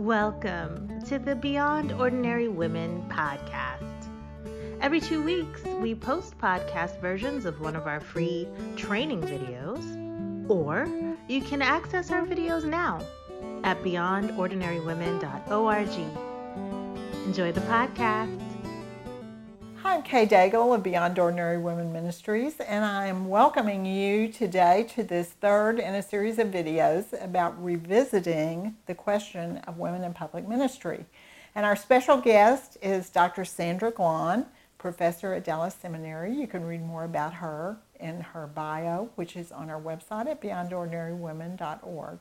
Welcome to the Beyond Ordinary Women podcast. Every two weeks, we post podcast versions of one of our free training videos, or you can access our videos now at beyondordinarywomen.org. Enjoy the podcast. Hi, I'm Kay Daigle of Beyond Ordinary Women Ministries, and I'm welcoming you today to this third in a series of videos about revisiting the question of women in public ministry. And our special guest is Dr. Sandra Glahn, professor at Dallas Seminary. You can read more about her in her bio, which is on our website at beyondordinarywomen.org.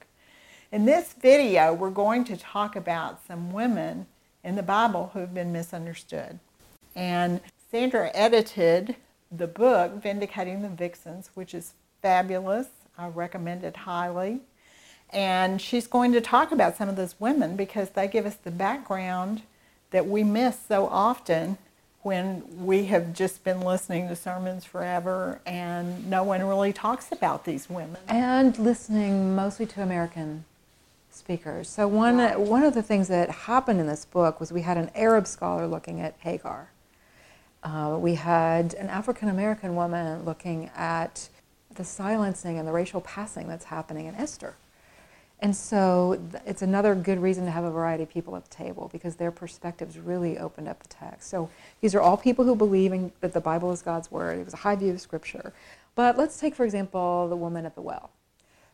In this video, we're going to talk about some women in the Bible who have been misunderstood. And Sandra edited the book, Vindicating the Vixens, which is fabulous. I recommend it highly. And she's going to talk about some of those women because they give us the background that we miss so often when we have just been listening to sermons forever and no one really talks about these women. And listening mostly to American speakers. So one right. one of the things that happened in this book was we had an Arab scholar looking at Hagar uh, we had an African American woman looking at the silencing and the racial passing that's happening in Esther. And so it's another good reason to have a variety of people at the table because their perspectives really opened up the text. So these are all people who believe in, that the Bible is God's word. It was a high view of Scripture. But let's take, for example, the woman at the well.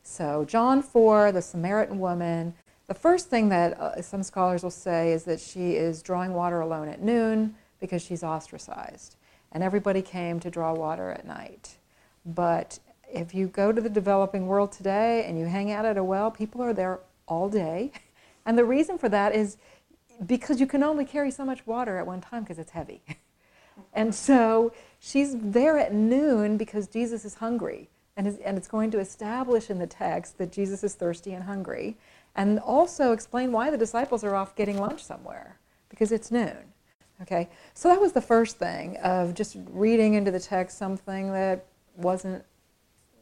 So, John 4, the Samaritan woman, the first thing that uh, some scholars will say is that she is drawing water alone at noon because she's ostracized. And everybody came to draw water at night. But if you go to the developing world today and you hang out at a well, people are there all day. And the reason for that is because you can only carry so much water at one time because it's heavy. and so she's there at noon because Jesus is hungry. And, is, and it's going to establish in the text that Jesus is thirsty and hungry. And also explain why the disciples are off getting lunch somewhere because it's noon. Okay, so that was the first thing of just reading into the text something that wasn't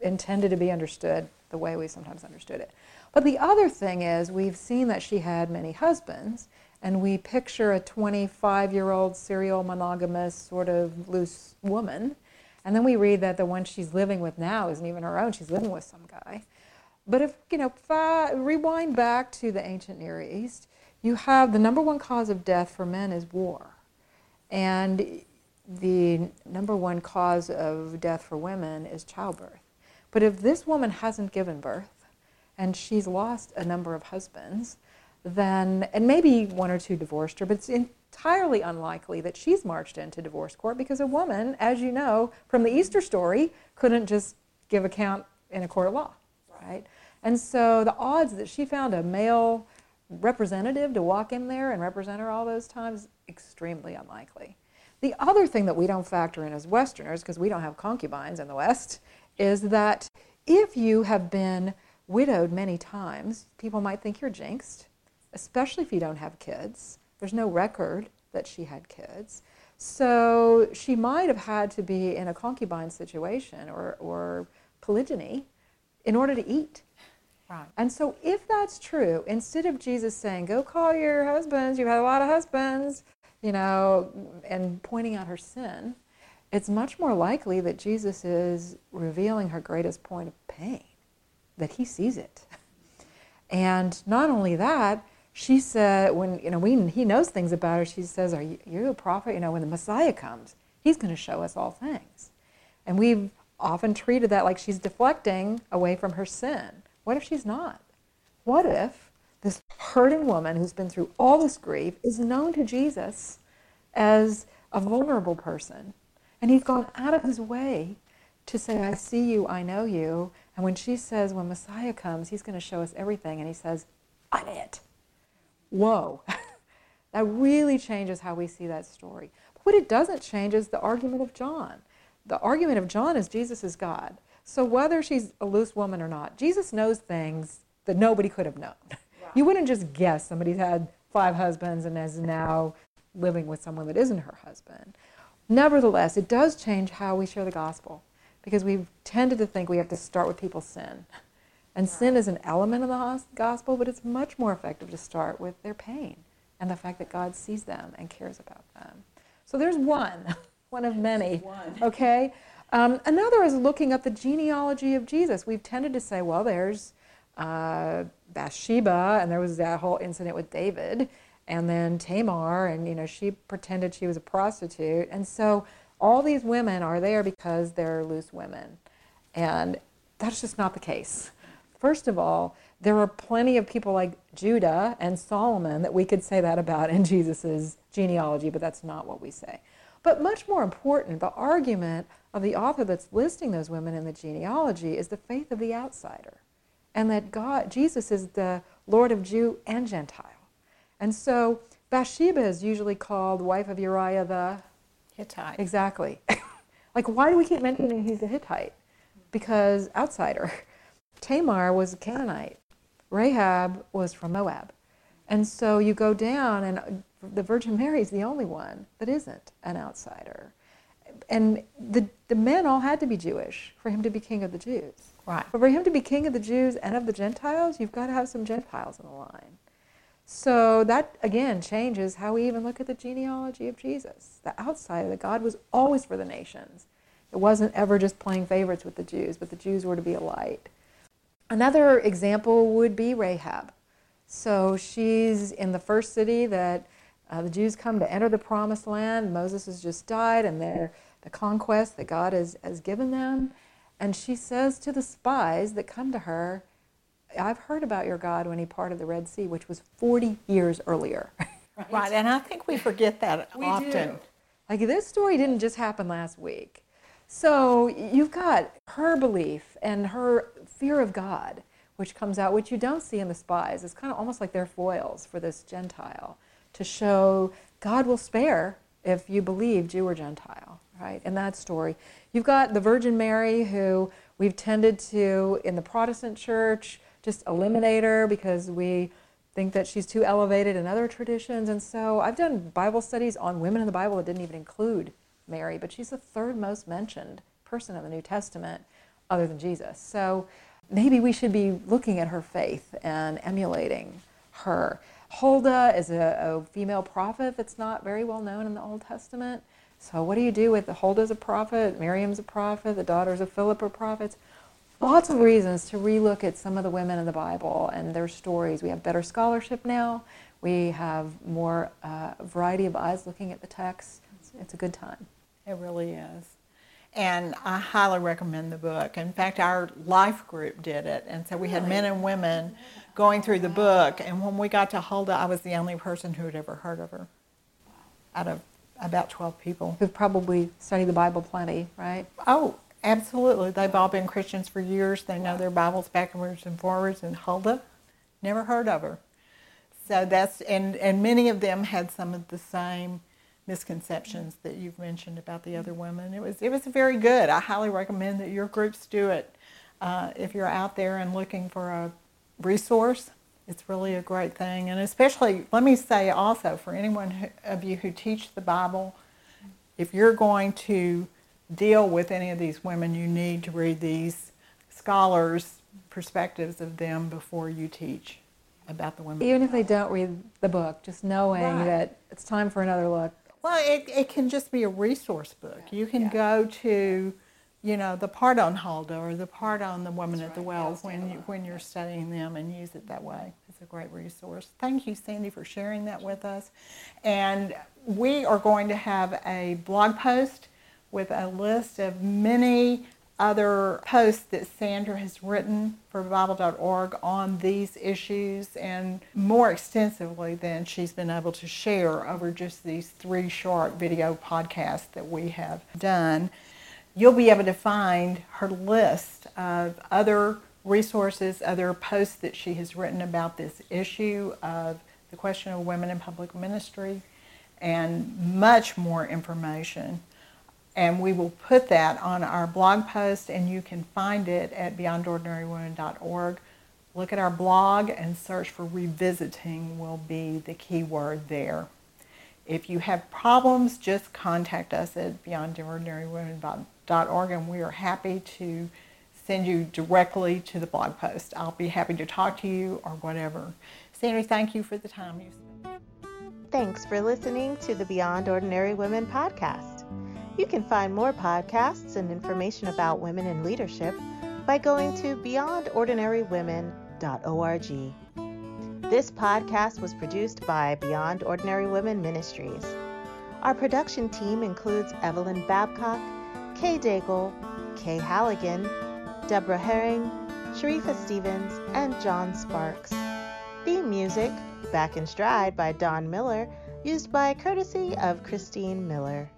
intended to be understood the way we sometimes understood it. But the other thing is, we've seen that she had many husbands, and we picture a 25 year old serial monogamous, sort of loose woman. And then we read that the one she's living with now isn't even her own, she's living with some guy. But if, you know, rewind back to the ancient Near East, you have the number one cause of death for men is war. And the number one cause of death for women is childbirth. But if this woman hasn't given birth and she's lost a number of husbands, then, and maybe one or two divorced her, but it's entirely unlikely that she's marched into divorce court because a woman, as you know from the Easter story, couldn't just give account in a court of law, right? And so the odds that she found a male representative to walk in there and represent her all those times extremely unlikely. The other thing that we don't factor in as Westerners, because we don't have concubines in the West, is that if you have been widowed many times, people might think you're jinxed, especially if you don't have kids. There's no record that she had kids. So she might have had to be in a concubine situation or, or polygyny in order to eat. Right. And so, if that's true, instead of Jesus saying, Go call your husbands, you've had a lot of husbands, you know, and pointing out her sin, it's much more likely that Jesus is revealing her greatest point of pain, that he sees it. And not only that, she said, when, you know, we, he knows things about her, she says, Are you, you a prophet? You know, when the Messiah comes, he's going to show us all things. And we've often treated that like she's deflecting away from her sin. What if she's not? What if this hurting woman who's been through all this grief is known to Jesus as a vulnerable person? And he's gone out of his way to say, I see you, I know you. And when she says, when Messiah comes, he's going to show us everything, and he says, I'm it. Whoa. that really changes how we see that story. But what it doesn't change is the argument of John. The argument of John is Jesus is God. So whether she's a loose woman or not, Jesus knows things that nobody could have known. You wouldn't just guess somebody's had five husbands and is now living with someone that isn't her husband. Nevertheless, it does change how we share the gospel because we've tended to think we have to start with people's sin And sin is an element of the gospel, but it's much more effective to start with their pain and the fact that God sees them and cares about them. So there's one, one of many. One. Okay? Um, another is looking up the genealogy of Jesus. We've tended to say, well, there's uh, Bathsheba, and there was that whole incident with David, and then Tamar, and you know she pretended she was a prostitute, and so all these women are there because they're loose women, and that's just not the case. First of all, there are plenty of people like Judah and Solomon that we could say that about in Jesus' genealogy, but that's not what we say. But much more important, the argument of the author that's listing those women in the genealogy is the faith of the outsider, and that God, Jesus is the Lord of Jew and Gentile. And so Bathsheba is usually called wife of Uriah the Hittite. Exactly. like, why do we keep mentioning he's a Hittite? Because outsider. Tamar was a Canaanite. Rahab was from Moab. And so you go down, and the Virgin Mary is the only one that isn't an outsider. And the, the men all had to be Jewish for him to be king of the Jews. Right. But for him to be king of the Jews and of the Gentiles, you've got to have some Gentiles in the line. So that again changes how we even look at the genealogy of Jesus. The outsider, that God was always for the nations. It wasn't ever just playing favorites with the Jews, but the Jews were to be a light. Another example would be Rahab. So she's in the first city that uh, the Jews come to enter the promised land. Moses has just died, and they're the conquest that God has, has given them. And she says to the spies that come to her, I've heard about your God when he parted the Red Sea, which was 40 years earlier. right. right. And I think we forget that we often. Do. Like this story didn't just happen last week. So you've got her belief and her fear of God, which comes out, which you don't see in the spies. It's kind of almost like they're foils for this Gentile to show God will spare if you believe Jew or Gentile, right? In that story. You've got the Virgin Mary, who we've tended to, in the Protestant church, just eliminate her because we think that she's too elevated in other traditions. And so I've done Bible studies on women in the Bible that didn't even include Mary, but she's the third most mentioned person in the New Testament other than Jesus. So maybe we should be looking at her faith and emulating her. Huldah is a, a female prophet that's not very well known in the Old Testament. So what do you do with Huldah's a prophet, Miriam's a prophet, the daughters of Philip are prophets? Lots of reasons to relook at some of the women in the Bible and their stories. We have better scholarship now. We have more uh, variety of eyes looking at the text. It's, it's a good time. It really is. And I highly recommend the book. In fact, our life group did it. And so we had men and women going through the book. And when we got to Huldah, I was the only person who had ever heard of her out of about 12 people. Who've probably studied the Bible plenty, right? Oh, absolutely. They've all been Christians for years. They know their Bibles backwards and forwards. And Huldah, never heard of her. So that's, and, and many of them had some of the same misconceptions that you've mentioned about the other women. It was it was very good. I highly recommend that your groups do it. Uh, if you're out there and looking for a resource, it's really a great thing. And especially, let me say also for anyone who, of you who teach the Bible, if you're going to deal with any of these women, you need to read these scholars' perspectives of them before you teach about the women. Even if they don't read the book, just knowing right. that it's time for another look well, it, it can just be a resource book. You can yeah. go to, you know, the part on Huldah or the part on the woman That's at the well when you, when you're studying them and use it that way. It's a great resource. Thank you, Sandy, for sharing that with us. And we are going to have a blog post with a list of many other posts that Sandra has written for Bible.org on these issues and more extensively than she's been able to share over just these three short video podcasts that we have done. You'll be able to find her list of other resources, other posts that she has written about this issue of the question of women in public ministry, and much more information and we will put that on our blog post and you can find it at beyondordinarywomen.org. Look at our blog and search for revisiting will be the key word there. If you have problems, just contact us at beyondordinarywomen.org and we are happy to send you directly to the blog post. I'll be happy to talk to you or whatever. sandy thank you for the time you spent. Thanks for listening to the Beyond Ordinary Women podcast. You can find more podcasts and information about women in leadership by going to beyondordinarywomen.org. This podcast was produced by Beyond Ordinary Women Ministries. Our production team includes Evelyn Babcock, Kay Daigle, Kay Halligan, Deborah Herring, Sharifa Stevens, and John Sparks. Theme music, Back in Stride by Don Miller, used by courtesy of Christine Miller.